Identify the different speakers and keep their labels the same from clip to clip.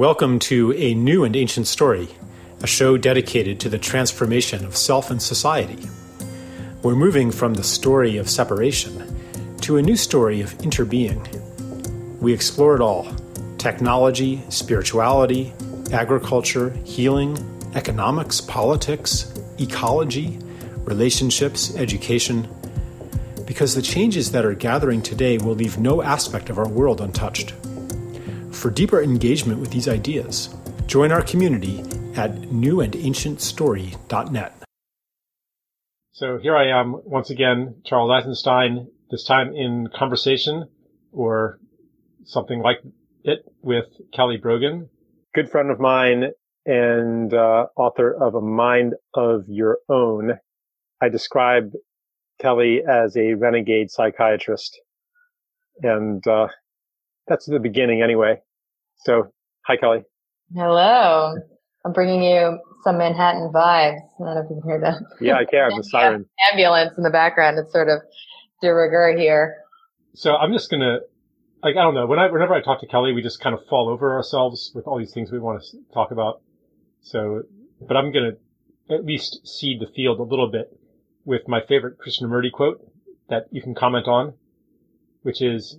Speaker 1: Welcome to A New and Ancient Story, a show dedicated to the transformation of self and society. We're moving from the story of separation to a new story of interbeing. We explore it all technology, spirituality, agriculture, healing, economics, politics, ecology, relationships, education, because the changes that are gathering today will leave no aspect of our world untouched. For deeper engagement with these ideas, join our community at newandancientstory.net. So here I am once again, Charles Eisenstein, this time in conversation or something like it with Kelly Brogan, good friend of mine and uh, author of A Mind of Your Own. I describe Kelly as a renegade psychiatrist. And uh, that's the beginning anyway. So, hi, Kelly.
Speaker 2: Hello. I'm bringing you some Manhattan vibes. I don't know if you can hear that.
Speaker 1: Yeah, I can. The siren.
Speaker 2: Ambulance in the background. It's sort of de rigueur here.
Speaker 1: So I'm just going to, like, I don't know. When I, whenever I talk to Kelly, we just kind of fall over ourselves with all these things we want to talk about. So, but I'm going to at least seed the field a little bit with my favorite Krishnamurti quote that you can comment on, which is,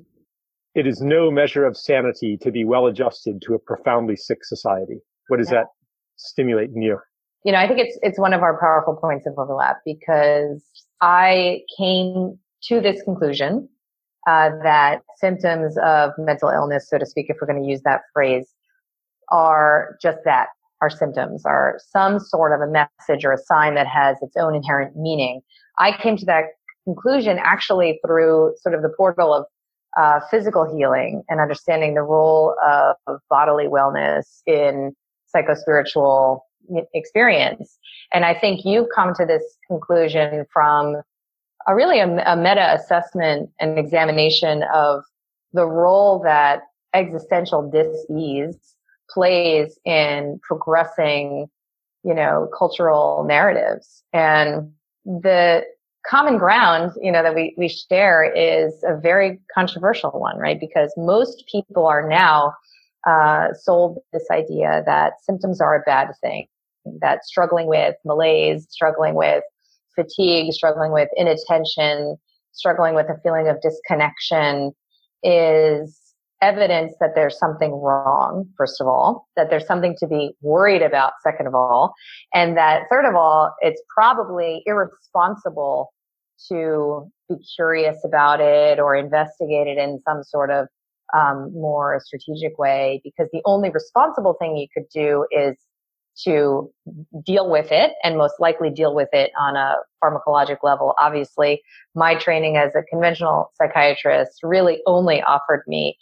Speaker 1: it is no measure of sanity to be well adjusted to a profoundly sick society. What does yeah. that stimulate in you?
Speaker 2: You know, I think it's, it's one of our powerful points of overlap because I came to this conclusion, uh, that symptoms of mental illness, so to speak, if we're going to use that phrase, are just that, our symptoms are some sort of a message or a sign that has its own inherent meaning. I came to that conclusion actually through sort of the portal of uh, physical healing and understanding the role of, of bodily wellness in psychospiritual experience. And I think you've come to this conclusion from a really a, a meta assessment and examination of the role that existential dis-ease plays in progressing, you know, cultural narratives. And the common ground, you know, that we, we share is a very controversial one, right? Because most people are now uh, sold this idea that symptoms are a bad thing, that struggling with malaise, struggling with fatigue, struggling with inattention, struggling with a feeling of disconnection is evidence that there's something wrong, first of all, that there's something to be worried about, second of all, and that third of all, it's probably irresponsible to be curious about it or investigate it in some sort of um, more strategic way because the only responsible thing you could do is to deal with it and most likely deal with it on a pharmacologic level. Obviously, my training as a conventional psychiatrist really only offered me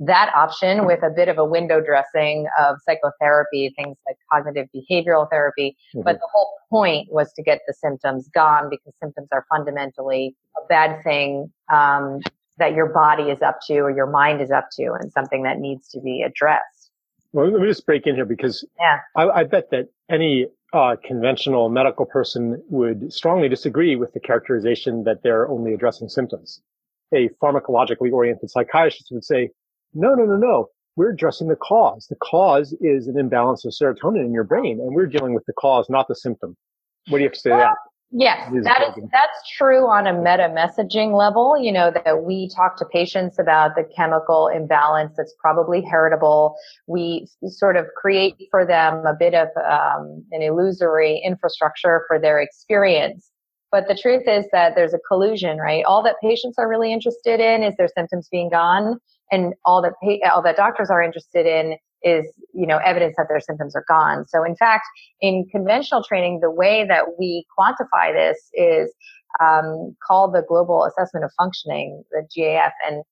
Speaker 2: that option with a bit of a window dressing of psychotherapy, things like cognitive behavioral therapy. Mm-hmm. But the whole point was to get the symptoms gone because symptoms are fundamentally a bad thing um, that your body is up to or your mind is up to and something that needs to be addressed.
Speaker 1: Well, let me just break in here because yeah. I, I bet that any uh, conventional medical person would strongly disagree with the characterization that they're only addressing symptoms. A pharmacologically oriented psychiatrist would say, no, no, no, no. We're addressing the cause. The cause is an imbalance of serotonin in your brain, and we're dealing with the cause, not the symptom. What do you have to say to that?
Speaker 2: Yes, that is that's true on a meta messaging level. You know that we talk to patients about the chemical imbalance that's probably heritable. We sort of create for them a bit of um, an illusory infrastructure for their experience. But the truth is that there's a collusion, right? All that patients are really interested in is their symptoms being gone, and all that pa- all that doctors are interested in is you know evidence that their symptoms are gone so in fact in conventional training the way that we quantify this is um, called the global assessment of functioning the gaf and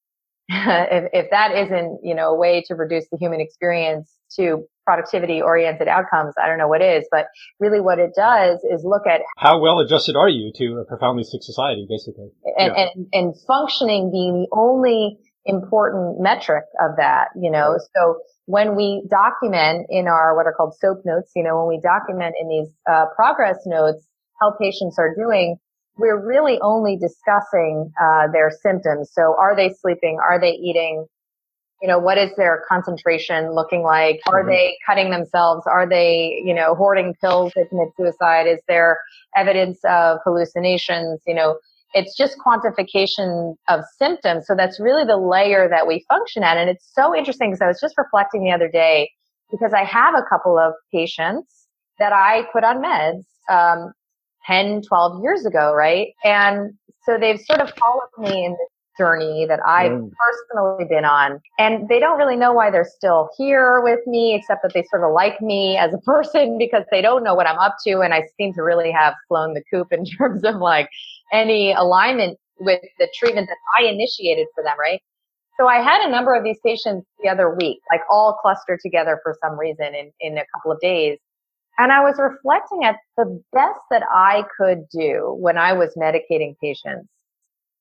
Speaker 2: if, if that isn't you know a way to reduce the human experience to productivity oriented outcomes i don't know what is but really what it does is look at
Speaker 1: how well adjusted are you to a profoundly sick society basically
Speaker 2: and, yeah. and, and functioning being the only important metric of that, you know. So when we document in our what are called SOAP notes, you know, when we document in these uh, progress notes how patients are doing, we're really only discussing uh, their symptoms. So are they sleeping? Are they eating? You know, what is their concentration looking like? Are mm-hmm. they cutting themselves? Are they, you know, hoarding pills to commit suicide? Is there evidence of hallucinations? You know, it's just quantification of symptoms. So that's really the layer that we function at. And it's so interesting because I was just reflecting the other day because I have a couple of patients that I put on meds um, 10, 12 years ago, right? And so they've sort of followed me in this journey that I've mm. personally been on. And they don't really know why they're still here with me, except that they sort of like me as a person because they don't know what I'm up to. And I seem to really have flown the coop in terms of like any alignment with the treatment that I initiated for them, right? So I had a number of these patients the other week, like all clustered together for some reason in, in a couple of days. And I was reflecting at the best that I could do when I was medicating patients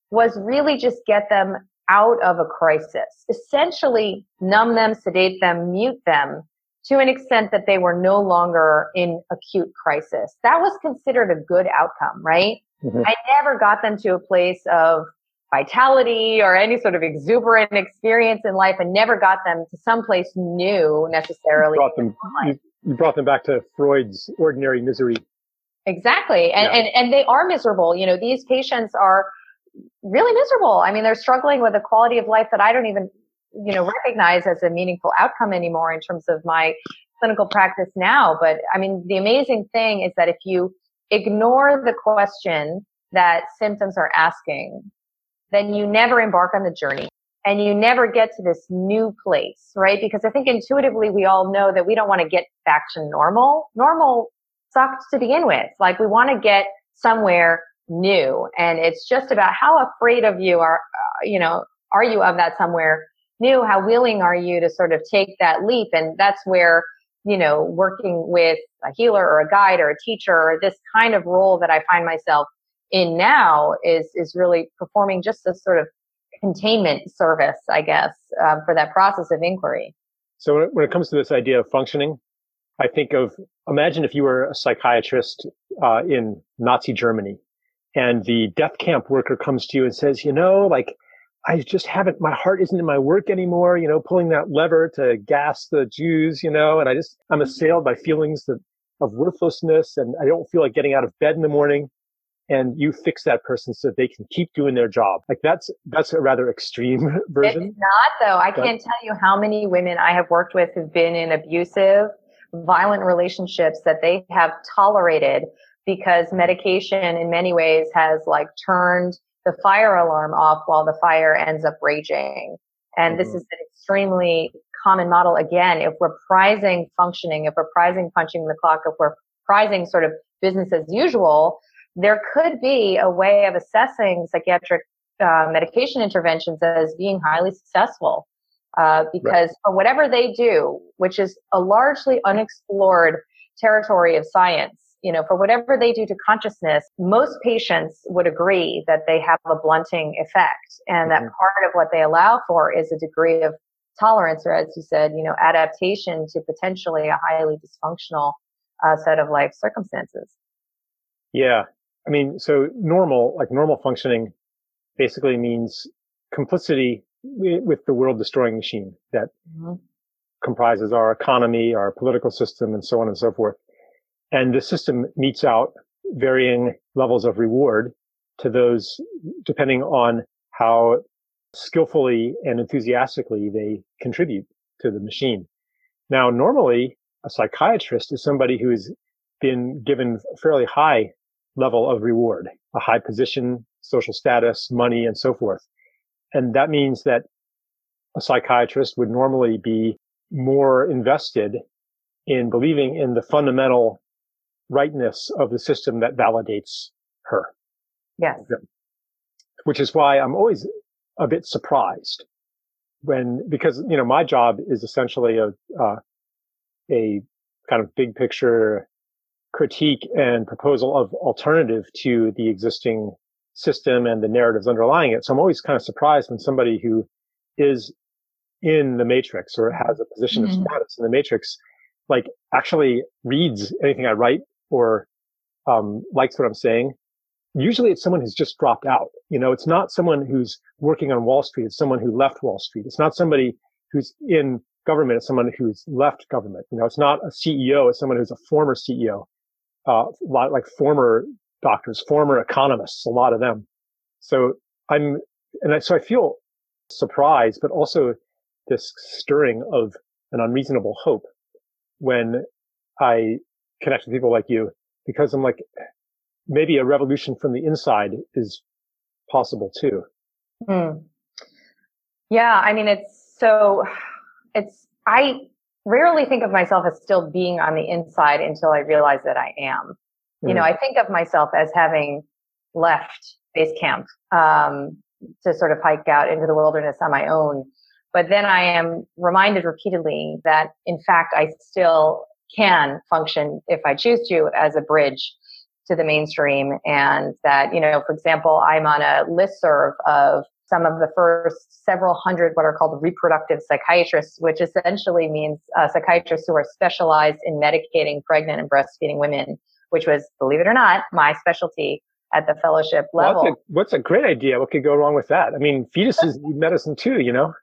Speaker 2: was really just get them out of a crisis, essentially numb them, sedate them, mute them to an extent that they were no longer in acute crisis. That was considered a good outcome, right? Mm-hmm. I never got them to a place of vitality or any sort of exuberant experience in life and never got them to someplace new necessarily.
Speaker 1: You brought them, you, you brought them back to Freud's ordinary misery.
Speaker 2: Exactly. And, yeah. and, and they are miserable. You know, these patients are really miserable. I mean, they're struggling with a quality of life that I don't even, you know, recognize as a meaningful outcome anymore in terms of my clinical practice now. But I mean, the amazing thing is that if you ignore the question that symptoms are asking, then you never embark on the journey and you never get to this new place, right? Because I think intuitively we all know that we don't want to get back to normal. Normal sucked to begin with. Like we want to get somewhere new. And it's just about how afraid of you are, uh, you know, are you of that somewhere new? How willing are you to sort of take that leap? And that's where, you know, working with a healer or a guide or a teacher or this kind of role that I find myself in now is, is really performing just a sort of containment service, I guess, um, for that process of inquiry.
Speaker 1: So when it comes to this idea of functioning, I think of imagine if you were a psychiatrist uh, in Nazi Germany and the death camp worker comes to you and says, you know, like, I just haven't, my heart isn't in my work anymore, you know, pulling that lever to gas the Jews, you know, and I just, I'm assailed by feelings of, of worthlessness and I don't feel like getting out of bed in the morning. And you fix that person so they can keep doing their job. Like that's, that's a rather extreme version.
Speaker 2: It's not though. I but, can't tell you how many women I have worked with who've been in abusive, violent relationships that they have tolerated because medication in many ways has like turned the fire alarm off while the fire ends up raging. And mm-hmm. this is an extremely common model. Again, if we're prizing functioning, if we're prizing punching the clock, if we're prizing sort of business as usual, there could be a way of assessing psychiatric uh, medication interventions as being highly successful. Uh, because right. for whatever they do, which is a largely unexplored territory of science, you know, for whatever they do to consciousness, most patients would agree that they have a blunting effect and mm-hmm. that part of what they allow for is a degree of tolerance or as you said, you know, adaptation to potentially a highly dysfunctional uh, set of life circumstances.
Speaker 1: Yeah. I mean, so normal, like normal functioning basically means complicity with the world destroying machine that mm-hmm. comprises our economy, our political system, and so on and so forth. And the system metes out varying levels of reward to those depending on how skillfully and enthusiastically they contribute to the machine. Now, normally a psychiatrist is somebody who's been given a fairly high level of reward, a high position, social status, money, and so forth. And that means that a psychiatrist would normally be more invested in believing in the fundamental rightness of the system that validates her.
Speaker 2: Yes.
Speaker 1: Which is why I'm always a bit surprised when, because, you know, my job is essentially a, uh, a kind of big picture critique and proposal of alternative to the existing system and the narratives underlying it. So I'm always kind of surprised when somebody who is in the matrix or has a position mm-hmm. of status in the matrix, like actually reads anything I write or um, likes what I'm saying, usually it's someone who's just dropped out. You know, it's not someone who's working on Wall Street. It's someone who left Wall Street. It's not somebody who's in government It's someone who's left government. You know, it's not a CEO, it's someone who's a former CEO, uh, a lot like former doctors, former economists, a lot of them. So I'm, and I, so I feel surprised, but also this stirring of an unreasonable hope when I connect with people like you, because I'm like, maybe a revolution from the inside is possible too. Hmm.
Speaker 2: Yeah. I mean, it's so, it's, I rarely think of myself as still being on the inside until I realize that I am. Mm. You know, hmm. I think of myself as having left base camp, um, to sort of hike out into the wilderness on my own. But then I am reminded repeatedly that in fact I still can function if I choose to as a bridge to the mainstream and that, you know, for example, I'm on a list serve of some of the first several hundred what are called reproductive psychiatrists, which essentially means uh, psychiatrists who are specialized in medicating pregnant and breastfeeding women, which was, believe it or not, my specialty at the fellowship level.
Speaker 1: Well, what's a great idea? What could go wrong with that? I mean, fetuses need medicine too, you know?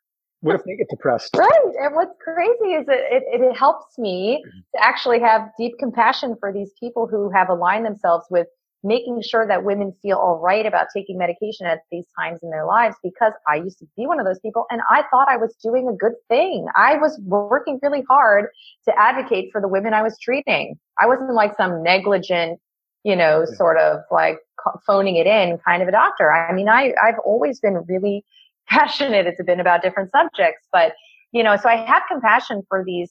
Speaker 1: What if they get depressed?
Speaker 2: Right. And what's crazy is that it, it, it helps me mm-hmm. to actually have deep compassion for these people who have aligned themselves with making sure that women feel all right about taking medication at these times in their lives because I used to be one of those people and I thought I was doing a good thing. I was working really hard to advocate for the women I was treating. I wasn't like some negligent, you know, sort of like phoning it in kind of a doctor. I mean, I, I've always been really passionate. It's been about different subjects, but you know, so I have compassion for these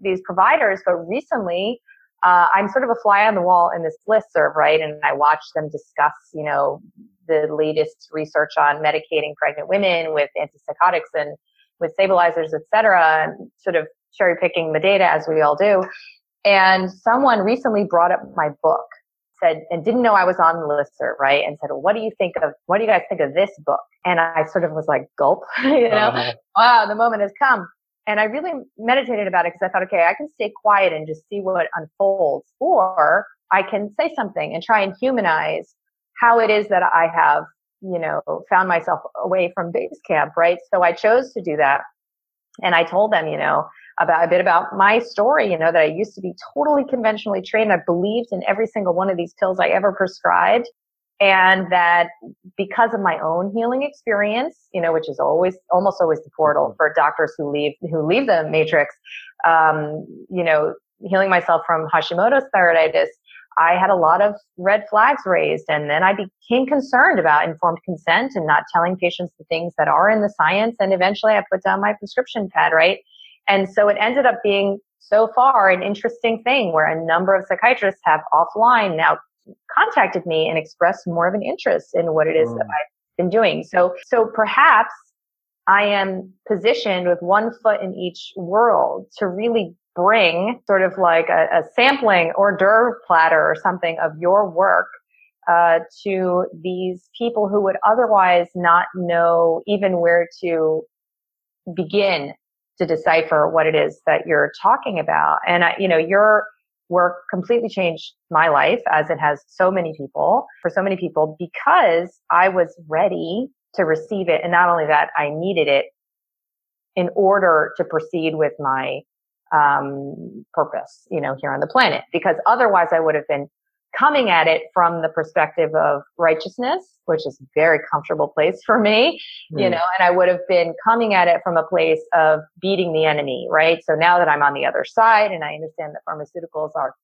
Speaker 2: these providers. But recently, uh, I'm sort of a fly on the wall in this list serve, right? And I watch them discuss, you know, the latest research on medicating pregnant women with antipsychotics and with stabilizers, et cetera, and sort of cherry picking the data as we all do. And someone recently brought up my book said, and didn't know I was on the listserv, right? And said, well, what do you think of, what do you guys think of this book? And I sort of was like, gulp, you know, uh-huh. wow, the moment has come. And I really meditated about it because I thought, okay, I can stay quiet and just see what unfolds, or I can say something and try and humanize how it is that I have, you know, found myself away from base camp, right? So I chose to do that. And I told them, you know, about a bit about my story, you know, that I used to be totally conventionally trained. I believed in every single one of these pills I ever prescribed. And that because of my own healing experience, you know, which is always, almost always the portal mm-hmm. for doctors who leave, who leave the matrix, um, you know, healing myself from Hashimoto's thyroiditis, I had a lot of red flags raised. And then I became concerned about informed consent and not telling patients the things that are in the science. And eventually I put down my prescription pad, right? And so it ended up being so far an interesting thing where a number of psychiatrists have offline now contacted me and expressed more of an interest in what it is mm. that I've been doing. So, so perhaps I am positioned with one foot in each world to really bring sort of like a, a sampling hors d'oeuvre platter or something of your work uh, to these people who would otherwise not know even where to begin to decipher what it is that you're talking about. And, I, you know, your work completely changed my life as it has so many people, for so many people, because I was ready to receive it. And not only that, I needed it in order to proceed with my um, purpose, you know, here on the planet. Because otherwise I would have been coming at it from the perspective of righteousness, which is a very comfortable place for me, mm. you hmm. know, and I would have been coming at it from a place of beating the enemy, right? So now that I'm on the other side and I understand that pharmaceuticals are,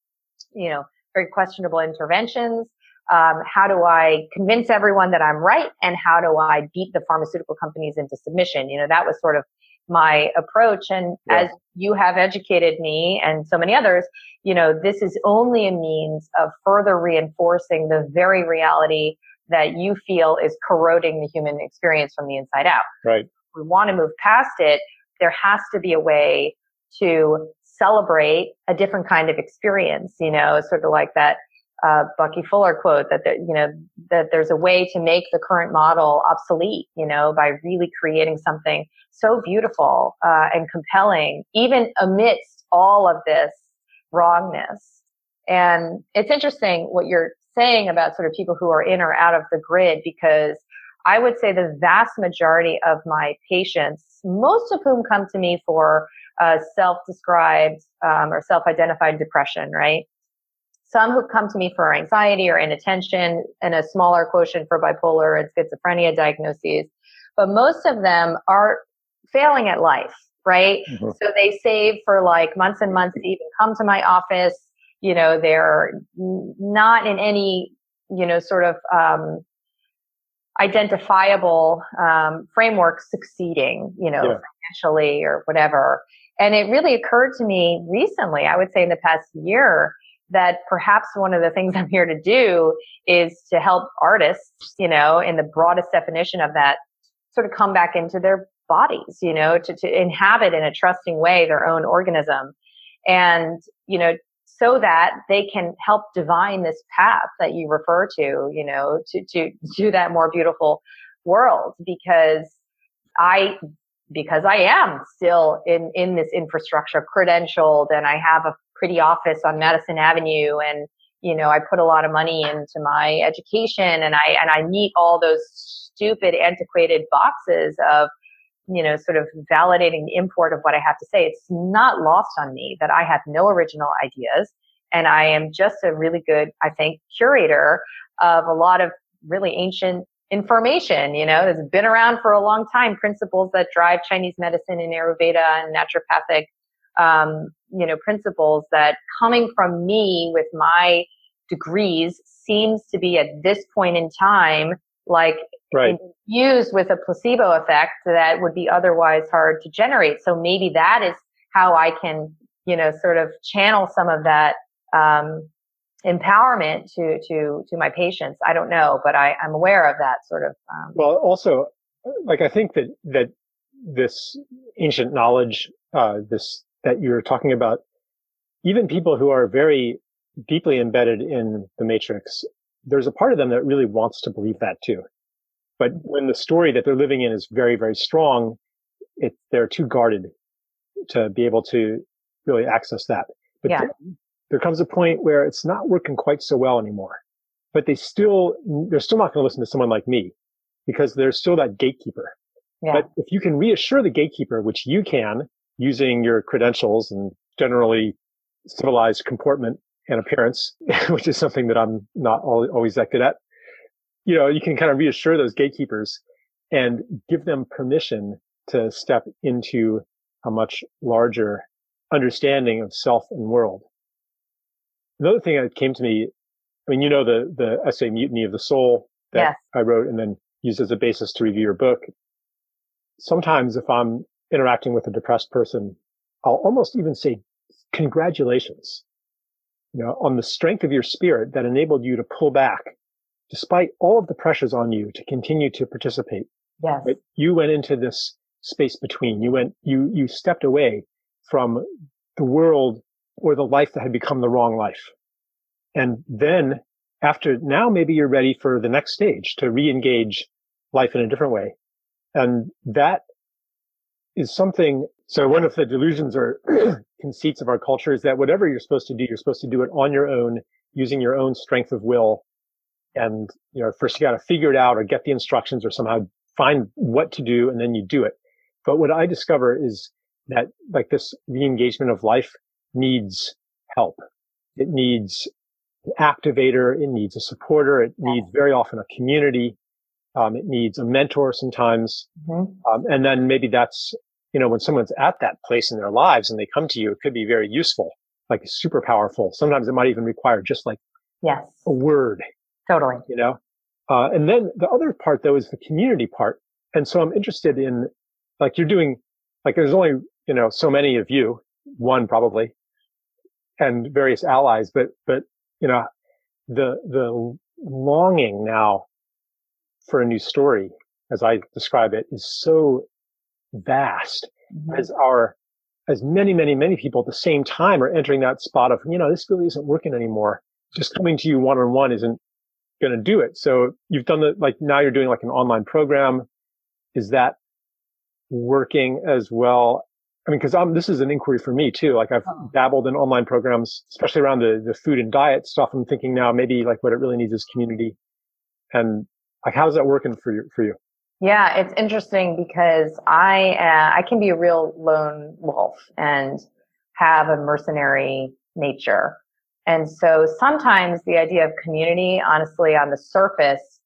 Speaker 2: you know, very questionable interventions, um, how do I convince everyone that I'm right and how do I beat the pharmaceutical companies into submission? You know, that was sort of my approach. And yeah. as you have educated me and so many others, you know, this is only a means of further reinforcing the very reality that you feel is corroding the human experience from the inside out.
Speaker 1: Right.
Speaker 2: We want to move past it. There has to be a way to celebrate a different kind of experience, you know, sort of like that uh, Bucky Fuller quote that there, you know that there's a way to make the current model obsolete, you know, by really creating something so beautiful uh, and compelling, even amidst all of this wrongness. And it's interesting what you're saying about sort of people who are in or out of the grid because I would say the vast majority of my patients most of whom come to me for uh, self-described um, or self-identified depression, right? Some who come to me for anxiety or inattention and a smaller quotient for bipolar and schizophrenia diagnoses. But most of them are failing at life, right? Mm-hmm. So they save for like months and months to even come to my office. You know, they're not in any, you know, sort of, um, identifiable um, framework succeeding, you know, yeah. financially or whatever. And it really occurred to me recently, I would say in the past year, that perhaps one of the things I'm here to do is to help artists, you know, in the broadest definition of that, sort of come back into their bodies, you know, to, to inhabit in a trusting way their own organism. And, you know, so that they can help divine this path that you refer to, you know, to, to do that more beautiful world because I, because I am still in, in this infrastructure credentialed and I have a pretty office on Madison Avenue and, you know, I put a lot of money into my education and I, and I meet all those stupid antiquated boxes of you know, sort of validating the import of what I have to say. It's not lost on me that I have no original ideas. And I am just a really good, I think, curator of a lot of really ancient information, you know, that's been around for a long time, principles that drive Chinese medicine and Ayurveda and naturopathic, um, you know, principles that coming from me with my degrees seems to be at this point in time like
Speaker 1: right.
Speaker 2: used with a placebo effect that would be otherwise hard to generate. So maybe that is how I can, you know, sort of channel some of that um, empowerment to to to my patients. I don't know, but I, I'm aware of that sort of.
Speaker 1: Um, well, also, like I think that that this ancient knowledge, uh, this that you're talking about, even people who are very deeply embedded in the matrix, there's a part of them that really wants to believe that too. But when the story that they're living in is very, very strong, it, they're too guarded to be able to really access that. But yeah. there, there comes a point where it's not working quite so well anymore. But they still, they're still not going to listen to someone like me because there's still that gatekeeper. Yeah. But if you can reassure the gatekeeper, which you can using your credentials and generally civilized comportment and appearance, which is something that I'm not always that good at, you know, you can kind of reassure those gatekeepers and give them permission to step into a much larger understanding of self and world. Another thing that came to me, I mean, you know, the, the essay Mutiny of the Soul that yes. I wrote and then used as a basis to review your book. Sometimes if I'm interacting with a depressed person, I'll almost even say congratulations, you know, on the strength of your spirit that enabled you to pull back despite all of the pressures on you to continue to participate.
Speaker 2: Yes.
Speaker 1: Right? You went into this space between. You went, you, you stepped away from the world or the life that had become the wrong life. And then after now, maybe you're ready for the next stage to re-engage life in a different way. And that is something. So one of the delusions or conceits of our culture is that whatever you're supposed to do, you're supposed to do it on your own, using your own strength of will and, you know, first you got to figure it out or get the instructions or somehow find what to do and then you do it. But what I discover is that like this re-engagement of life needs help. It needs an activator. It needs a supporter. It needs very often a community. Um, it needs a mentor sometimes. Mm-hmm. Um, and then maybe that's, you know, when someone's at that place in their lives and they come to you, it could be very useful, like super powerful. Sometimes it might even require just like
Speaker 2: yes.
Speaker 1: a word,
Speaker 2: Totally.
Speaker 1: You know? Uh, and then the other part though is the community part. And so I'm interested in, like you're doing, like there's only, you know, so many of you, one probably, and various allies, but, but, you know, the, the longing now for a new story, as I describe it, is so vast mm-hmm. as our, as many, many, many people at the same time are entering that spot of, you know, this really isn't working anymore. Just coming to you one on one isn't going to do it. So you've done the, like now you're doing like an online program. Is that working as well? I mean, cause I'm, this is an inquiry for me too. Like I've oh. dabbled in online programs, especially around the, the food and diet stuff. I'm thinking now maybe like what it really needs is community and like, how's that working for you, for you?
Speaker 2: Yeah, it's interesting because I uh, I can be a real lone wolf and have a mercenary nature. And so sometimes the idea of community, honestly, on the surface,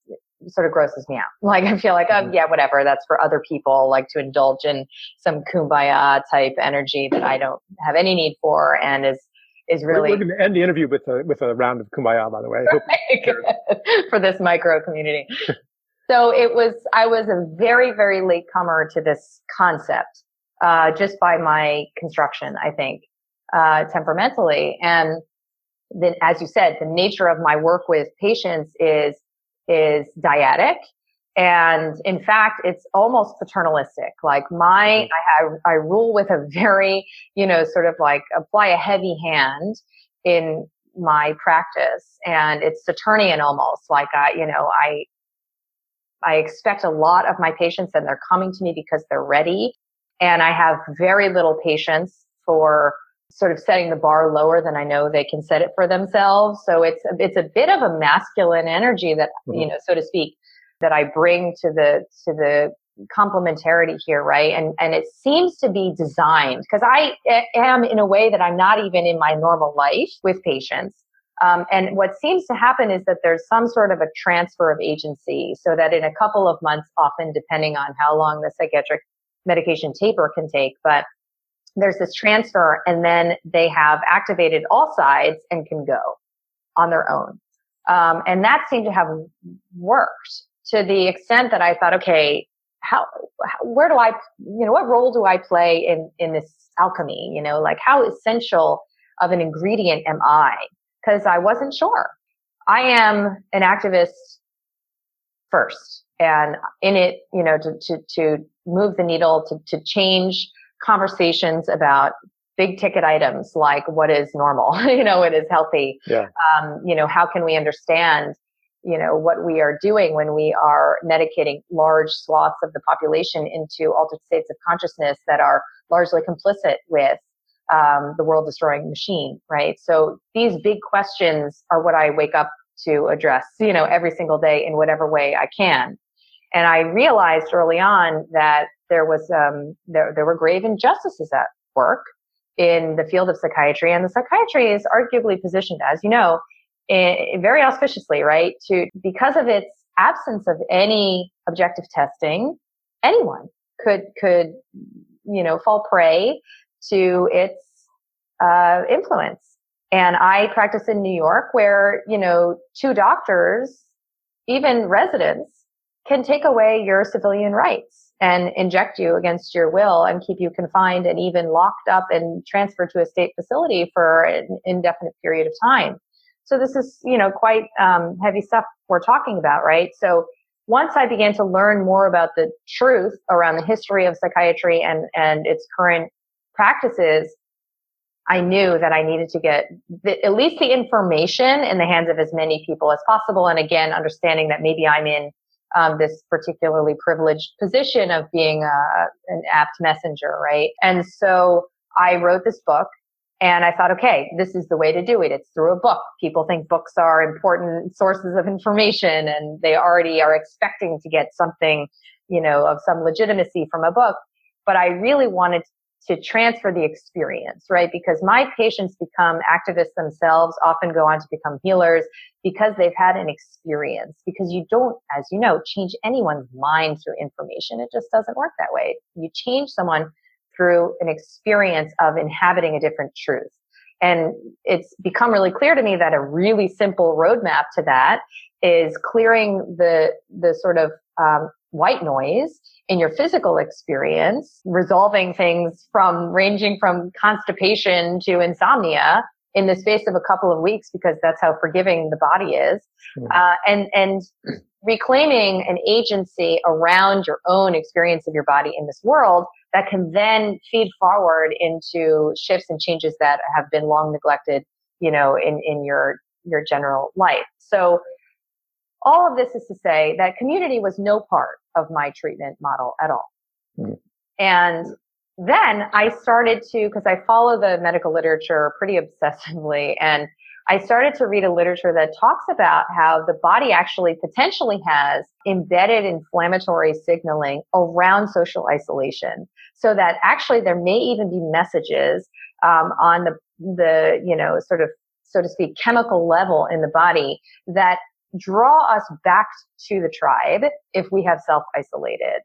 Speaker 2: sort of grosses me out. Like I feel like, oh mm-hmm. yeah, whatever. That's for other people, like to indulge in some kumbaya type energy that I don't have any need for, and is is really.
Speaker 3: We're, going to end the interview with a with a round of kumbaya, by the way.
Speaker 2: for this micro community. so it was. I was a very very late comer to this concept, uh, just by my construction, I think, uh, temperamentally, and then as you said, the nature of my work with patients is is dyadic. And in fact, it's almost paternalistic. Like my, mm-hmm. I, I rule with a very, you know, sort of like apply a heavy hand in my practice. And it's Saturnian almost like I, you know, I, I expect a lot of my patients and they're coming to me because they're ready. And I have very little patience for sort of setting the bar lower than I know they can set it for themselves. So it's it's a bit of a masculine energy that mm-hmm. you know, so to speak, that I bring to the to the complementarity here, right? And and it seems to be designed because I am in a way that I'm not even in my normal life with patients. Um, and what seems to happen is that there's some sort of a transfer of agency so that in a couple of months, often depending on how long the psychiatric medication taper can take, but there's this transfer and then they have activated all sides and can go on their own. Um, and that seemed to have worked to the extent that I thought, okay, how, how, where do I, you know, what role do I play in, in this alchemy? You know, like how essential of an ingredient am I? Cause I wasn't sure. I am an activist first and in it, you know, to, to, to move the needle, to, to change conversations about big ticket items like what is normal, you know, what is healthy.
Speaker 3: Yeah.
Speaker 2: Um, you know, how can we understand, you know, what we are doing when we are medicating large swaths of the population into altered states of consciousness that are largely complicit with um, the world destroying machine, right? So these big questions are what I wake up to address, you know, every single day in whatever way I can. And I realized early on that there was um, there there were grave injustices at work in the field of psychiatry, and the psychiatry is arguably positioned, as you know, very auspiciously, right? To because of its absence of any objective testing, anyone could could you know fall prey to its uh, influence. And I practice in New York, where you know two doctors, even residents, can take away your civilian rights and inject you against your will and keep you confined and even locked up and transferred to a state facility for an indefinite period of time. So this is, you know, quite um, heavy stuff we're talking about, right? So once I began to learn more about the truth around the history of psychiatry and, and its current practices, I knew that I needed to get the, at least the information in the hands of as many people as possible. And again, understanding that maybe I'm in um, this particularly privileged position of being a, an apt messenger, right? And so I wrote this book and I thought, okay, this is the way to do it. It's through a book. People think books are important sources of information and they already are expecting to get something, you know, of some legitimacy from a book. But I really wanted to transfer the experience, right? Because my patients become activists themselves, often go on to become healers because they've had an experience. Because you don't, as you know, change anyone's mind through information. It just doesn't work that way. You change someone through an experience of inhabiting a different truth. And it's become really clear to me that a really simple roadmap to that is clearing the, the sort of um, white noise in your physical experience, resolving things from ranging from constipation to insomnia in the space of a couple of weeks because that's how forgiving the body is, uh, and and reclaiming an agency around your own experience of your body in this world that can then feed forward into shifts and changes that have been long neglected, you know, in in your your general life. So all of this is to say that community was no part of my treatment model at all. Mm-hmm. And then I started to, because I follow the medical literature pretty obsessively, and I started to read a literature that talks about how the body actually potentially has embedded inflammatory signaling around social isolation. So that actually there may even be messages um, on the the you know sort of so to speak chemical level in the body that draw us back to the tribe if we have self isolated.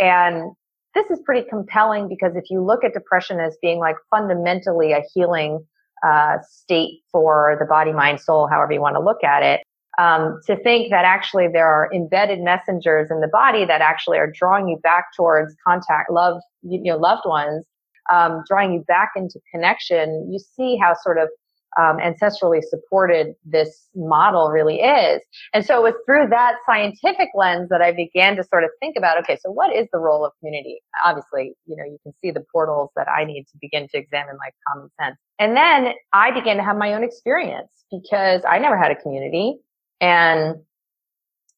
Speaker 2: And this is pretty compelling because if you look at depression as being like fundamentally a healing uh, state for the body, mind, soul, however you want to look at it, um, to think that actually there are embedded messengers in the body that actually are drawing you back towards contact, love, you know, loved ones, um, drawing you back into connection. You see how sort of um, ancestrally supported this model really is. And so it was through that scientific lens that I began to sort of think about, okay, so what is the role of community? Obviously, you know, you can see the portals that I need to begin to examine like common sense. And then I began to have my own experience because I never had a community and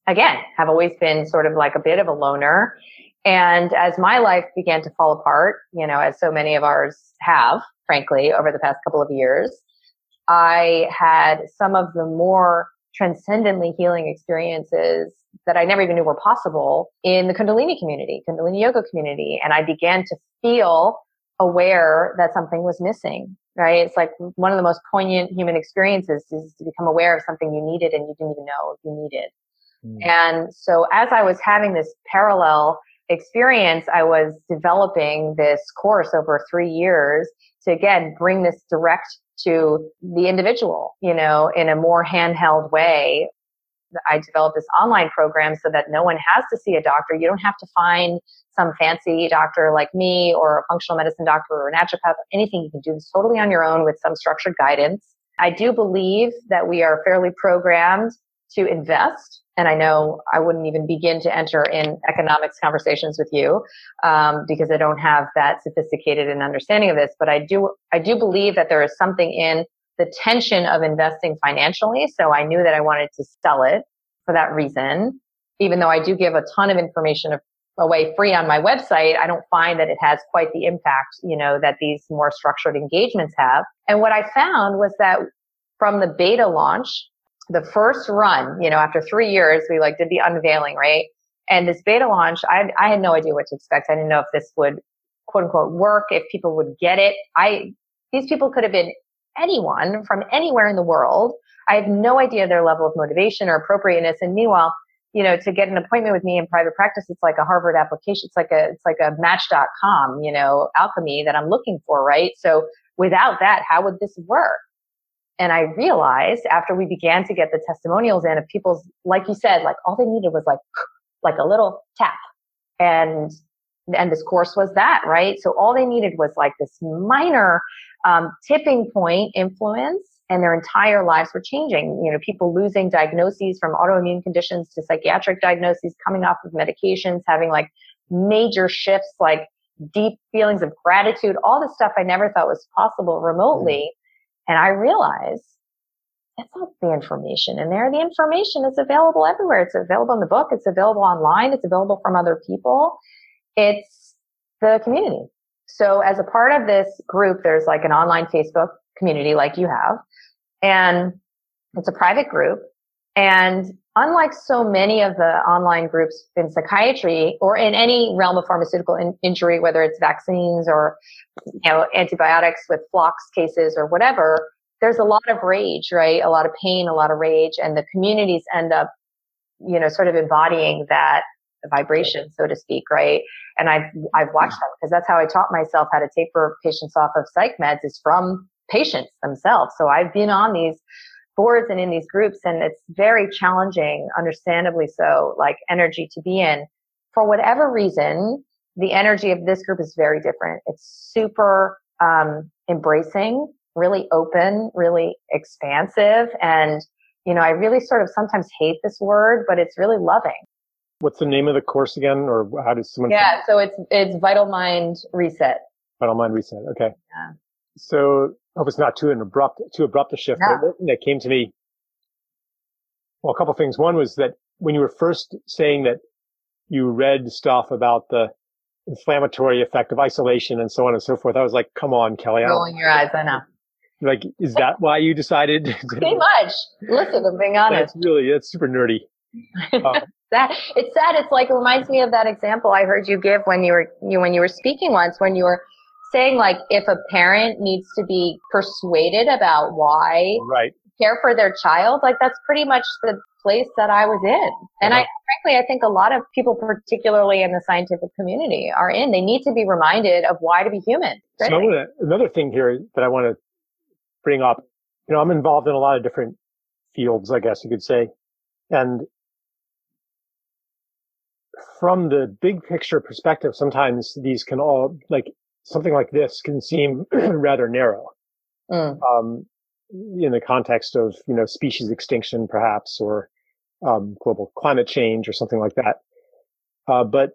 Speaker 2: again, have always been sort of like a bit of a loner. And as my life began to fall apart, you know, as so many of ours have, frankly, over the past couple of years, I had some of the more transcendently healing experiences that I never even knew were possible in the Kundalini community, Kundalini yoga community. And I began to feel aware that something was missing, right? It's like one of the most poignant human experiences is to become aware of something you needed and you didn't even know you needed. Mm. And so as I was having this parallel experience, I was developing this course over three years to again bring this direct to the individual, you know, in a more handheld way. I developed this online program so that no one has to see a doctor. You don't have to find some fancy doctor like me or a functional medicine doctor or a naturopath or anything. You can do this totally on your own with some structured guidance. I do believe that we are fairly programmed to invest. And I know I wouldn't even begin to enter in economics conversations with you um, because I don't have that sophisticated an understanding of this. But I do, I do believe that there is something in the tension of investing financially. So I knew that I wanted to sell it for that reason. Even though I do give a ton of information away free on my website, I don't find that it has quite the impact, you know, that these more structured engagements have. And what I found was that from the beta launch, the first run, you know, after three years, we like did the unveiling, right? And this beta launch, I, I had no idea what to expect. I didn't know if this would quote unquote work, if people would get it. I, these people could have been anyone from anywhere in the world. I have no idea their level of motivation or appropriateness. And meanwhile, you know, to get an appointment with me in private practice, it's like a Harvard application. It's like a, it's like a match.com, you know, alchemy that I'm looking for, right? So without that, how would this work? And I realized after we began to get the testimonials in of people's, like you said, like all they needed was like, like a little tap. And, and this course was that, right? So all they needed was like this minor, um, tipping point influence and their entire lives were changing. You know, people losing diagnoses from autoimmune conditions to psychiatric diagnoses, coming off of medications, having like major shifts, like deep feelings of gratitude, all the stuff I never thought was possible remotely. And I realized that's not the information in there. The information is available everywhere. It's available in the book. It's available online. It's available from other people. It's the community. So as a part of this group, there's like an online Facebook community like you have. And it's a private group. And unlike so many of the online groups in psychiatry or in any realm of pharmaceutical in- injury, whether it's vaccines or you know antibiotics with phlox cases or whatever, there's a lot of rage, right? A lot of pain, a lot of rage, and the communities end up, you know, sort of embodying that vibration, so to speak, right? And I've I've watched hmm. them because that's how I taught myself how to taper patients off of psych meds is from patients themselves. So I've been on these boards and in these groups and it's very challenging, understandably so, like energy to be in. For whatever reason, the energy of this group is very different. It's super um, embracing, really open, really expansive. And, you know, I really sort of sometimes hate this word, but it's really loving.
Speaker 3: What's the name of the course again? Or how does someone?
Speaker 2: Yeah. So it's, it's Vital Mind Reset.
Speaker 3: Vital Mind Reset. Okay. Yeah. So I hope it's not too an abrupt, too abrupt a shift. No. That came to me. Well, a couple things. One was that when you were first saying that you read stuff about the inflammatory effect of isolation and so on and so forth, I was like, come on, Kelly.
Speaker 2: Rolling your eyes, I know.
Speaker 1: Like, is that why you decided? To,
Speaker 2: Pretty much. Listen, I'm being honest.
Speaker 1: That's really, that's super nerdy.
Speaker 2: Um, that it's sad. It's like it reminds me of that example I heard you give when you were you when you were speaking once when you were saying like if a parent needs to be persuaded about why
Speaker 1: right
Speaker 2: care for their child, like that's pretty much the place that I was in. And uh-huh. I frankly I think a lot of people, particularly in the scientific community, are in. They need to be reminded of why to be human.
Speaker 1: So wanna, another thing here that I want to bring up, you know, I'm involved in a lot of different fields, I guess you could say. And from the big picture perspective, sometimes these can all like something like this can seem rather narrow. Mm. Um, in the context of, you know, species extinction perhaps, or, um, global climate change or something like that. Uh, but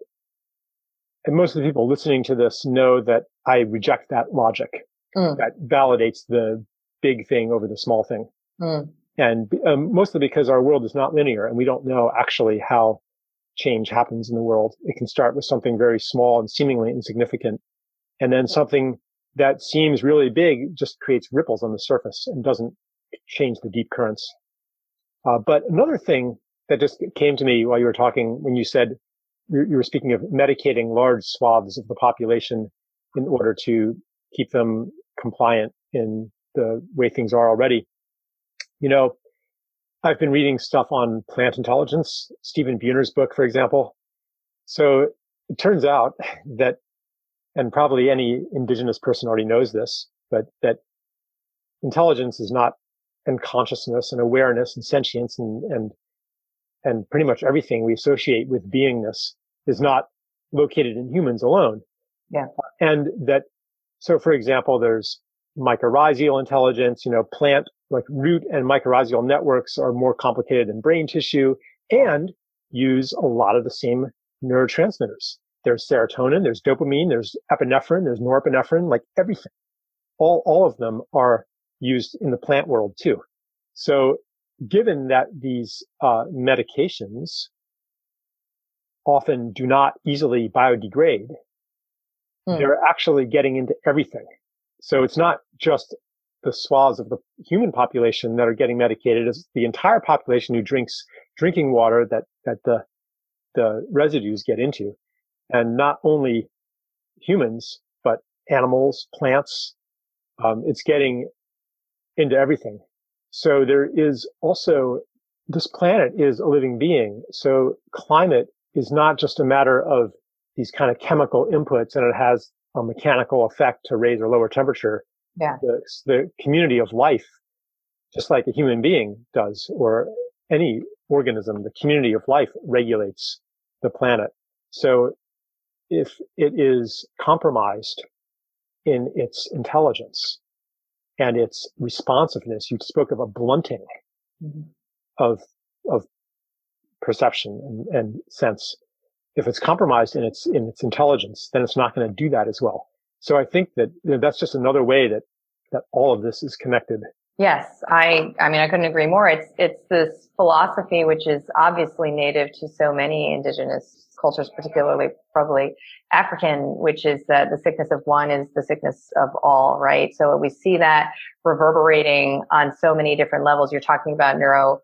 Speaker 1: most of the people listening to this know that I reject that logic mm. that validates the big thing over the small thing. Mm. And um, mostly because our world is not linear and we don't know actually how change happens in the world. It can start with something very small and seemingly insignificant. And then something that seems really big just creates ripples on the surface and doesn't change the deep currents. Uh, but another thing that just came to me while you were talking, when you said you, were speaking of medicating large swaths of the population in order to keep them compliant in the way things are already. You know, I've been reading stuff on plant intelligence, Stephen Buhner's book, for example. So it turns out that, and probably any indigenous person already knows this, but that intelligence is not, and consciousness and awareness and sentience and, and, and pretty much everything we associate with beingness is not located in humans alone.
Speaker 2: Yeah.
Speaker 1: And that, so for example, there's mycorrhizal intelligence, you know, plant like root and mycorrhizal networks are more complicated than brain tissue and use a lot of the same neurotransmitters. There's serotonin, there's dopamine, there's epinephrine, there's norepinephrine, like everything. All, all of them are used in the plant world too. So given that these uh, medications often do not easily biodegrade, mm. they're actually getting into everything. So it's not just the swaths of the human population that are getting medicated. It's the entire population who drinks drinking water that, that the, the residues get into. And not only humans, but animals, plants. Um, it's getting into everything. So there is also, this planet is a living being. So climate is not just a matter of these kind of chemical inputs and it has a mechanical effect to raise or lower temperature.
Speaker 2: Yeah.
Speaker 1: The, the community of life, just like a human being does, or any organism, the community of life regulates the planet. So if it is compromised in its intelligence and its responsiveness, you spoke of a blunting mm-hmm. of, of perception and, and sense if it's compromised in its in its intelligence, then it's not going to do that as well. So I think that you know, that's just another way that that all of this is connected.
Speaker 2: Yes, I I mean I couldn't agree more. It's it's this philosophy which is obviously native to so many indigenous cultures, particularly probably African, which is that the sickness of one is the sickness of all, right? So we see that reverberating on so many different levels. You're talking about neuro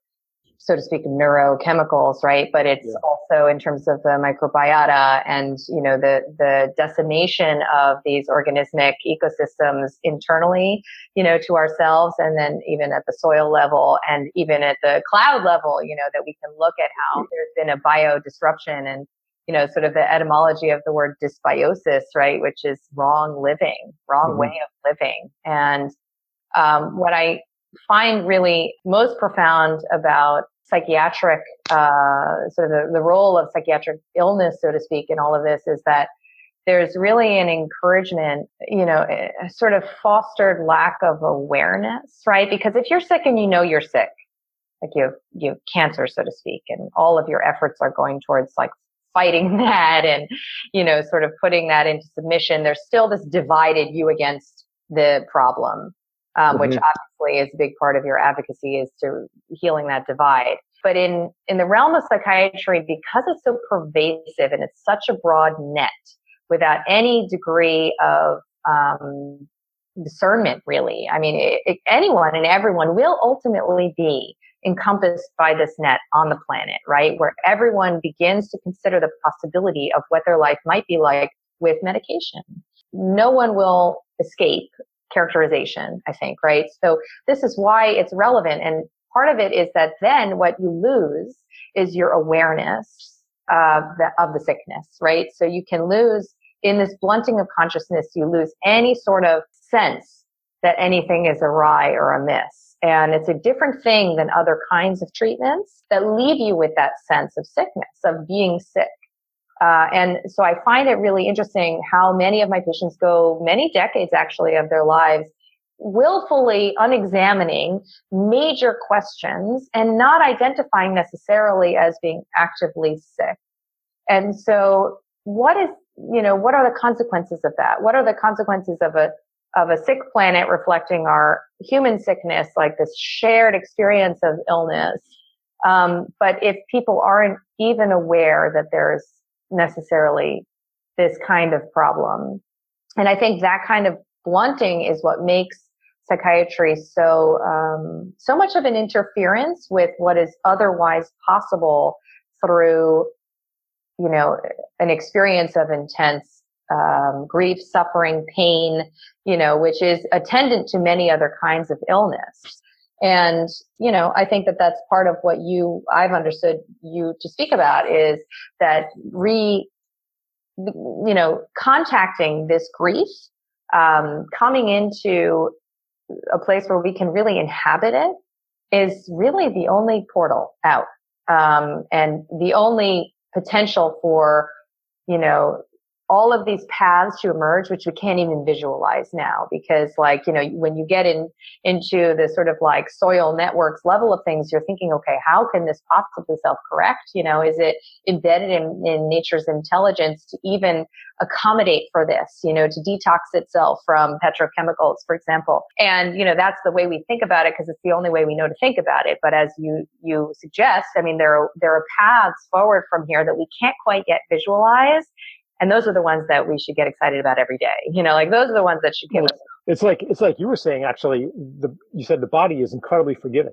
Speaker 2: so to speak, neurochemicals, right? But it's yeah. also in terms of the microbiota and, you know, the, the decimation of these organismic ecosystems internally, you know, to ourselves and then even at the soil level and even at the cloud level, you know, that we can look at how there's been a bio disruption and, you know, sort of the etymology of the word dysbiosis, right? Which is wrong living, wrong mm-hmm. way of living. And, um, what I find really most profound about psychiatric, uh, sort of the, the role of psychiatric illness, so to speak, in all of this is that there's really an encouragement, you know, a sort of fostered lack of awareness, right? Because if you're sick and you know you're sick, like you have, you have cancer, so to speak, and all of your efforts are going towards like fighting that and, you know, sort of putting that into submission, there's still this divided you against the problem um, mm-hmm. which obviously is a big part of your advocacy is to healing that divide. But in, in the realm of psychiatry, because it's so pervasive and it's such a broad net without any degree of, um, discernment, really. I mean, it, it, anyone and everyone will ultimately be encompassed by this net on the planet, right? Where everyone begins to consider the possibility of what their life might be like with medication. No one will escape characterization, I think, right? So this is why it's relevant. And part of it is that then what you lose is your awareness of the, of the sickness, right? So you can lose in this blunting of consciousness, you lose any sort of sense that anything is awry or amiss. And it's a different thing than other kinds of treatments that leave you with that sense of sickness, of being sick. Uh, and so I find it really interesting how many of my patients go many decades actually of their lives willfully unexamining major questions and not identifying necessarily as being actively sick. And so what is, you know, what are the consequences of that? What are the consequences of a, of a sick planet reflecting our human sickness, like this shared experience of illness? Um, but if people aren't even aware that there's necessarily this kind of problem, and I think that kind of blunting is what makes psychiatry so um, so much of an interference with what is otherwise possible through you know an experience of intense um, grief suffering pain you know which is attendant to many other kinds of illness and you know i think that that's part of what you i've understood you to speak about is that re you know contacting this grief um, coming into a place where we can really inhabit it is really the only portal out um, and the only potential for you know all of these paths to emerge, which we can't even visualize now because like, you know, when you get in into the sort of like soil networks level of things, you're thinking, okay, how can this possibly self-correct? You know, is it embedded in, in nature's intelligence to even accommodate for this, you know, to detox itself from petrochemicals, for example. And, you know, that's the way we think about it because it's the only way we know to think about it. But as you, you suggest, I mean, there are, there are paths forward from here that we can't quite yet visualize and those are the ones that we should get excited about every day. You know, like those are the ones that should give us.
Speaker 1: It's like, it's like you were saying, actually, the, you said the body is incredibly forgiving.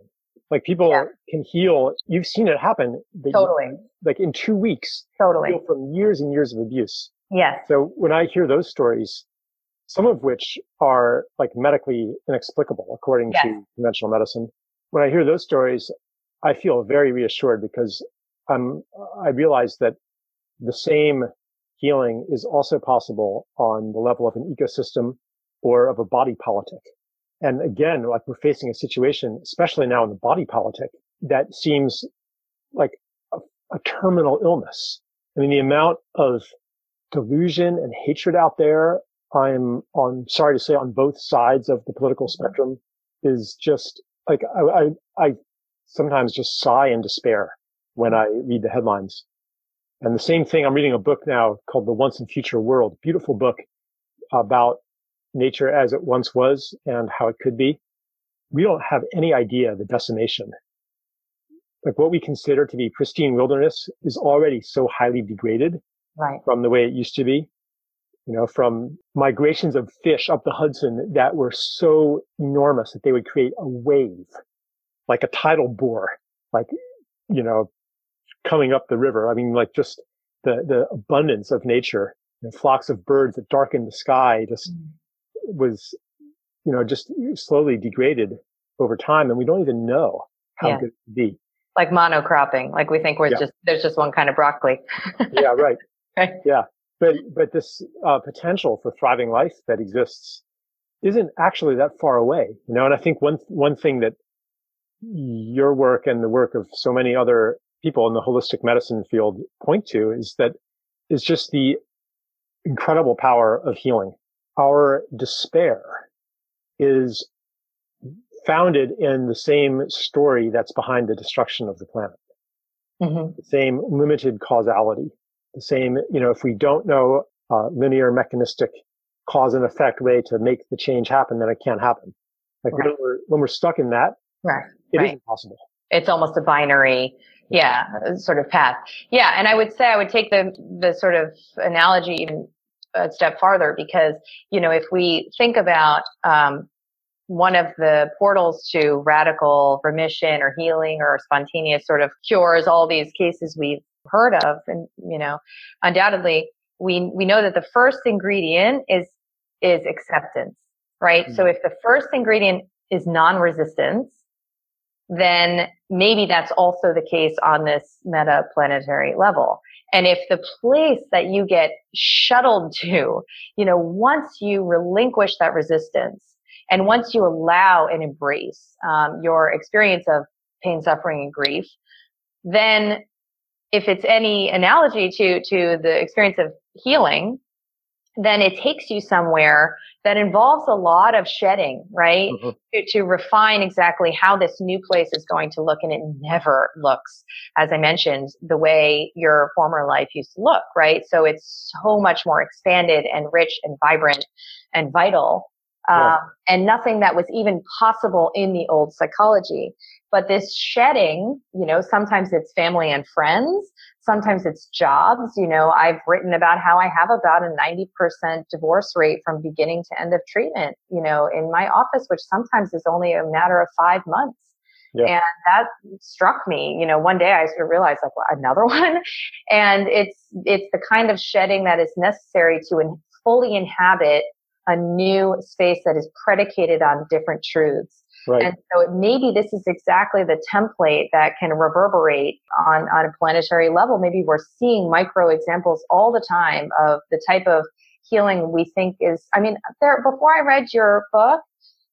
Speaker 1: Like people yeah. can heal. You've seen it happen.
Speaker 2: Totally.
Speaker 1: You, like in two weeks.
Speaker 2: Totally.
Speaker 1: from years and years of abuse.
Speaker 2: Yes.
Speaker 1: So when I hear those stories, some of which are like medically inexplicable according yes. to conventional medicine, when I hear those stories, I feel very reassured because I'm, I realize that the same healing is also possible on the level of an ecosystem or of a body politic. And again, like we're facing a situation, especially now in the body politic, that seems like a, a terminal illness. I mean, the amount of delusion and hatred out there, I'm on, sorry to say, on both sides of the political mm-hmm. spectrum is just like, I, I, I sometimes just sigh in despair when mm-hmm. I read the headlines and the same thing, I'm reading a book now called The Once and Future World, beautiful book about nature as it once was and how it could be. We don't have any idea the decimation. Like what we consider to be pristine wilderness is already so highly degraded
Speaker 2: right.
Speaker 1: from the way it used to be. You know, from migrations of fish up the Hudson that were so enormous that they would create a wave, like a tidal bore, like, you know, coming up the river. I mean, like just the, the abundance of nature and flocks of birds that darkened the sky just mm. was, you know, just slowly degraded over time. And we don't even know how yeah. good it could be.
Speaker 2: Like monocropping. Like we think we're yeah. just, there's just one kind of broccoli.
Speaker 1: yeah, right.
Speaker 2: right.
Speaker 1: Yeah. But, but this uh, potential for thriving life that exists isn't actually that far away, you know, and I think one, one thing that your work and the work of so many other people in the holistic medicine field point to is that is just the incredible power of healing. Our despair is founded in the same story that's behind the destruction of the planet. Mm-hmm. The same limited causality. The same, you know, if we don't know uh, linear mechanistic cause and effect way to make the change happen, then it can't happen. Like right. when we're when we're stuck in that,
Speaker 2: right.
Speaker 1: it
Speaker 2: right.
Speaker 1: not possible.
Speaker 2: It's almost a binary yeah, sort of path. Yeah, and I would say I would take the the sort of analogy even a step farther because, you know, if we think about, um, one of the portals to radical remission or healing or spontaneous sort of cures, all these cases we've heard of. And, you know, undoubtedly we, we know that the first ingredient is, is acceptance, right? Mm-hmm. So if the first ingredient is non-resistance, then maybe that's also the case on this meta planetary level. And if the place that you get shuttled to, you know, once you relinquish that resistance and once you allow and embrace um, your experience of pain, suffering, and grief, then if it's any analogy to to the experience of healing, then it takes you somewhere that involves a lot of shedding, right? Mm-hmm. To, to, refine exactly how this new place is going to look. And it never looks, as I mentioned, the way your former life used to look, right? So it's so much more expanded and rich and vibrant and vital. Yeah. Um, and nothing that was even possible in the old psychology. But this shedding, you know, sometimes it's family and friends. Sometimes it's jobs. You know, I've written about how I have about a 90% divorce rate from beginning to end of treatment, you know, in my office, which sometimes is only a matter of five months. Yeah. And that struck me, you know, one day I sort of realized like, well, another one. And it's, it's the kind of shedding that is necessary to in, fully inhabit a new space that is predicated on different truths. Right. And so maybe this is exactly the template that can reverberate on, on a planetary level. Maybe we're seeing micro examples all the time of the type of healing we think is, I mean, there, before I read your book,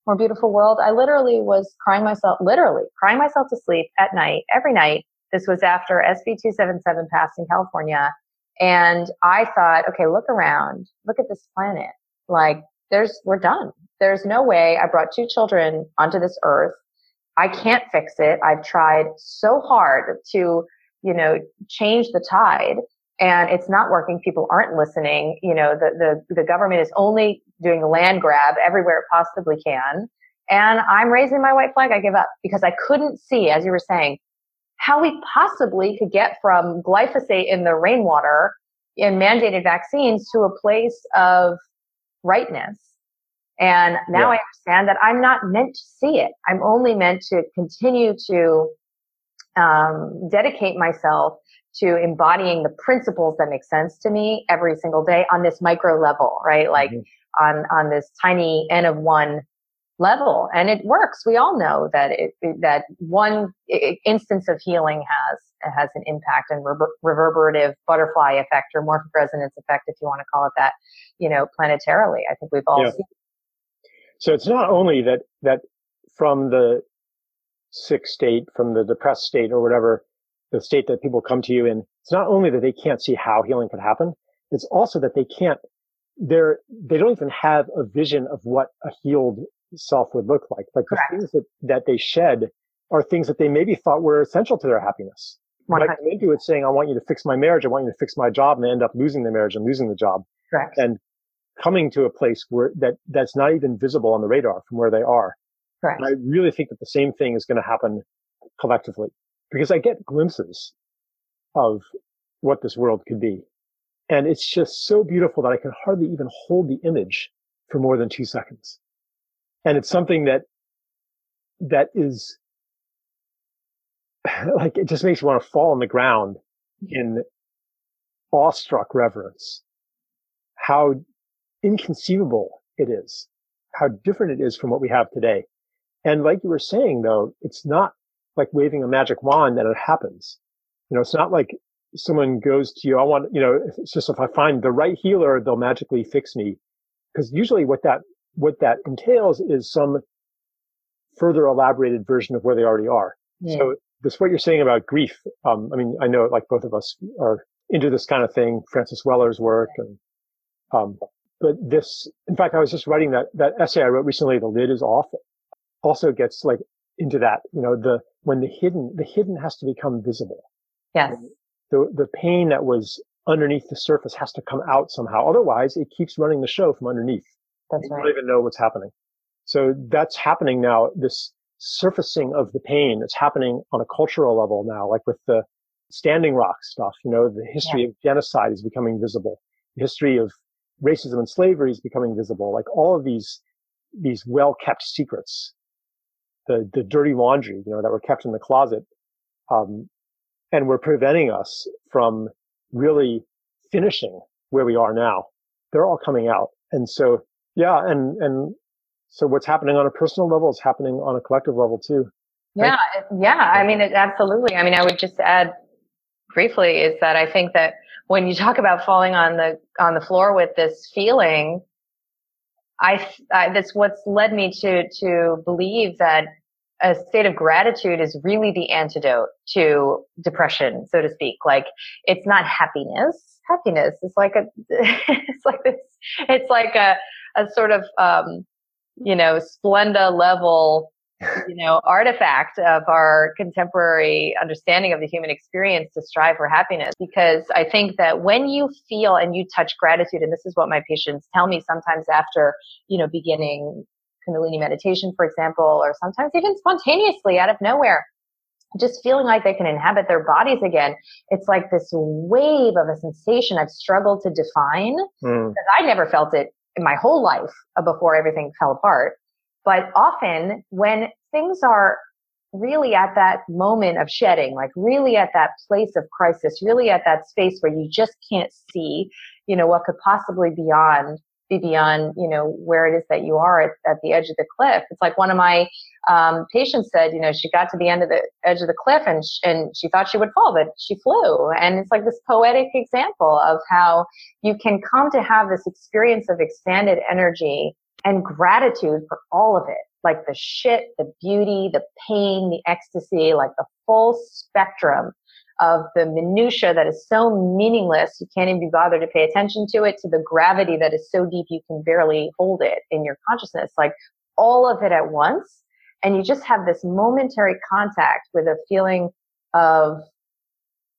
Speaker 2: More Beautiful World, I literally was crying myself, literally crying myself to sleep at night, every night. This was after SB 277 passed in California. And I thought, okay, look around, look at this planet. Like there's, we're done. There's no way I brought two children onto this earth. I can't fix it. I've tried so hard to, you know, change the tide and it's not working. People aren't listening. You know, the, the, the government is only doing a land grab everywhere it possibly can. And I'm raising my white flag. I give up because I couldn't see, as you were saying, how we possibly could get from glyphosate in the rainwater in mandated vaccines to a place of rightness. And now yeah. I understand that I'm not meant to see it. I'm only meant to continue to um, dedicate myself to embodying the principles that make sense to me every single day on this micro level, right? Like mm-hmm. on on this tiny n of one level, and it works. We all know that it, that one instance of healing has has an impact and rever- reverberative butterfly effect or morphic resonance effect, if you want to call it that, you know, planetarily. I think we've all yeah. seen.
Speaker 1: So it's not only that, that from the sick state, from the depressed state or whatever, the state that people come to you in, it's not only that they can't see how healing could happen, it's also that they can't, they're, they don't even have a vision of what a healed self would look like. Like Correct. the things that, that they shed are things that they maybe thought were essential to their happiness. But I come into it saying, I want you to fix my marriage. I want you to fix my job. And they end up losing the marriage and losing the job.
Speaker 2: Correct.
Speaker 1: And coming to a place where that, that's not even visible on the radar from where they are.
Speaker 2: Correct.
Speaker 1: And I really think that the same thing is going to happen collectively because I get glimpses of what this world could be. And it's just so beautiful that I can hardly even hold the image for more than two seconds. And it's something that, that is like it just makes you want to fall on the ground in awestruck reverence. How inconceivable it is, how different it is from what we have today. And like you were saying, though, it's not like waving a magic wand that it happens. You know, it's not like someone goes to you, I want, you know, it's just if I find the right healer, they'll magically fix me. Because usually what that, what that entails is some further elaborated version of where they already are. Yeah. So this what you're saying about grief. Um, I mean, I know like both of us are into this kind of thing, Francis Weller's work and, um, but this, in fact, I was just writing that, that essay I wrote recently, The Lid is Off, also gets like into that, you know, the, when the hidden, the hidden has to become visible.
Speaker 2: Yes.
Speaker 1: The, the pain that was underneath the surface has to come out somehow. Otherwise, it keeps running the show from underneath.
Speaker 2: That's
Speaker 1: you
Speaker 2: right.
Speaker 1: don't even know what's happening. So that's happening now. This surfacing of the pain. It's happening on a cultural level now, like with the Standing Rock stuff. You know, the history yeah. of genocide is becoming visible. The history of
Speaker 3: racism and slavery is becoming visible. Like all of these, these well kept secrets, the, the dirty laundry, you know, that were kept in the closet, um, and were preventing us from really finishing where we are now. They're all coming out. And so, yeah. And, and so what's happening on a personal level is happening on a collective level too.
Speaker 2: Yeah. Yeah. I mean, it, absolutely. I mean, I would just add briefly is that I think that when you talk about falling on the, on the floor with this feeling, I, I that's what's led me to, to believe that a state of gratitude is really the antidote to depression, so to speak. Like it's not happiness. Happiness is like a, it's like this, it's like a, a sort of, um, you know, Splenda level, you know, artifact of our contemporary understanding of the human experience to strive for happiness. Because I think that when you feel and you touch gratitude, and this is what my patients tell me sometimes after, you know, beginning Kundalini meditation, for example, or sometimes even spontaneously out of nowhere, just feeling like they can inhabit their bodies again. It's like this wave of a sensation I've struggled to define mm. because I never felt it in my whole life before everything fell apart. But often when things are really at that moment of shedding, like really at that place of crisis, really at that space where you just can't see, you know, what could possibly be beyond be beyond, you know, where it is that you are at, at the edge of the cliff. It's like one of my um, patients said, you know, she got to the end of the edge of the cliff and sh- and she thought she would fall, but she flew. And it's like this poetic example of how you can come to have this experience of expanded energy and gratitude for all of it, like the shit, the beauty, the pain, the ecstasy, like the full spectrum of the minutia that is so meaningless you can't even be bothered to pay attention to it to the gravity that is so deep you can barely hold it in your consciousness like all of it at once and you just have this momentary contact with a feeling of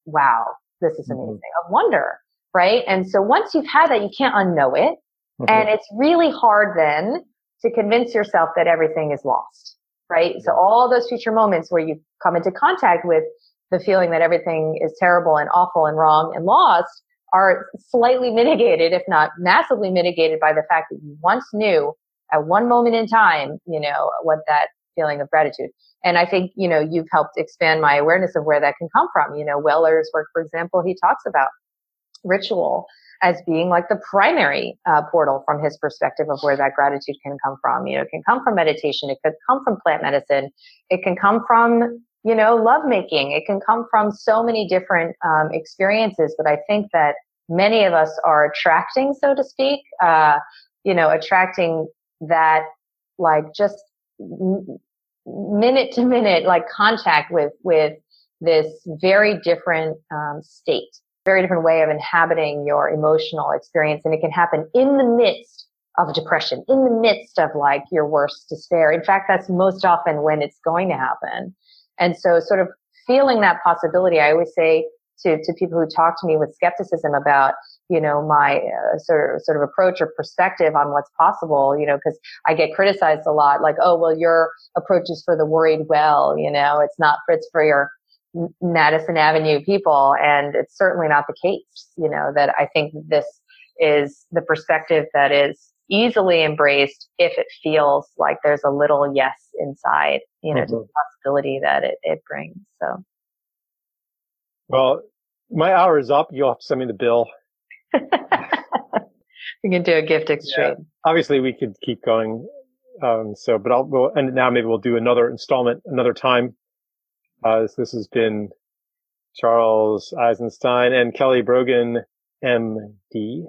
Speaker 2: wow this is mm-hmm. amazing mm-hmm. of wonder right and so once you've had that you can't unknow it mm-hmm. and it's really hard then to convince yourself that everything is lost right so all those future moments where you come into contact with the feeling that everything is terrible and awful and wrong and lost are slightly mitigated, if not massively mitigated by the fact that you once knew at one moment in time, you know, what that feeling of gratitude. And I think, you know, you've helped expand my awareness of where that can come from. You know, Weller's work, for example, he talks about ritual as being like the primary uh, portal from his perspective of where that gratitude can come from. You know, it can come from meditation. It could come from plant medicine. It can come from you know, lovemaking. It can come from so many different um, experiences, but I think that many of us are attracting, so to speak, uh, you know, attracting that like just minute to minute like contact with with this very different um, state, very different way of inhabiting your emotional experience, and it can happen in the midst of depression, in the midst of like your worst despair. In fact, that's most often when it's going to happen. And so sort of feeling that possibility, I always say to, to people who talk to me with skepticism about, you know, my uh, sort of, sort of approach or perspective on what's possible, you know, because I get criticized a lot, like, oh, well, your approach is for the worried well, you know, it's not for, it's for your Madison Avenue people. And it's certainly not the case, you know, that I think this is the perspective that is easily embraced if it feels like there's a little yes inside, you know, mm-hmm. to the possibility that it, it brings. So.
Speaker 3: Well, my hour is up. You'll have to send me the bill.
Speaker 2: we can do a gift exchange. Yeah.
Speaker 3: Obviously, we could keep going. Um, so, but I'll, we'll, and now maybe we'll do another installment another time. Uh, this, this has been Charles Eisenstein and Kelly Brogan, MD,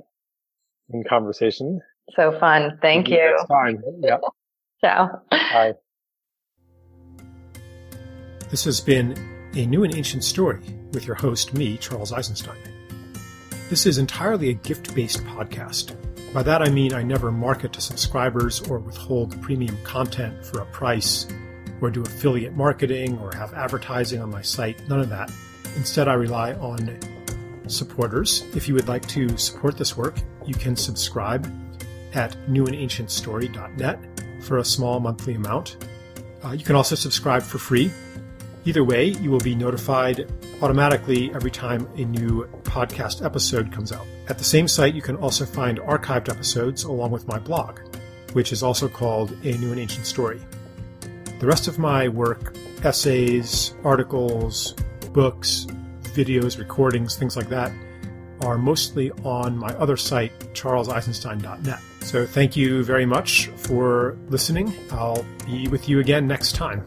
Speaker 3: in conversation.
Speaker 2: So fun. Thank you.
Speaker 3: Fine. Yeah.
Speaker 2: Ciao.
Speaker 3: Bye.
Speaker 1: This has been a new and ancient story with your host, me, Charles Eisenstein. This is entirely a gift based podcast. By that I mean I never market to subscribers or withhold premium content for a price or do affiliate marketing or have advertising on my site. None of that. Instead, I rely on supporters. If you would like to support this work, you can subscribe at newandancientstory.net for a small monthly amount. Uh, you can also subscribe for free. Either way, you will be notified automatically every time a new podcast episode comes out. At the same site, you can also find archived episodes along with my blog, which is also called A New and Ancient Story. The rest of my work, essays, articles, books, videos, recordings, things like that, are mostly on my other site, charleseisenstein.net. So thank you very much for listening. I'll be with you again next time.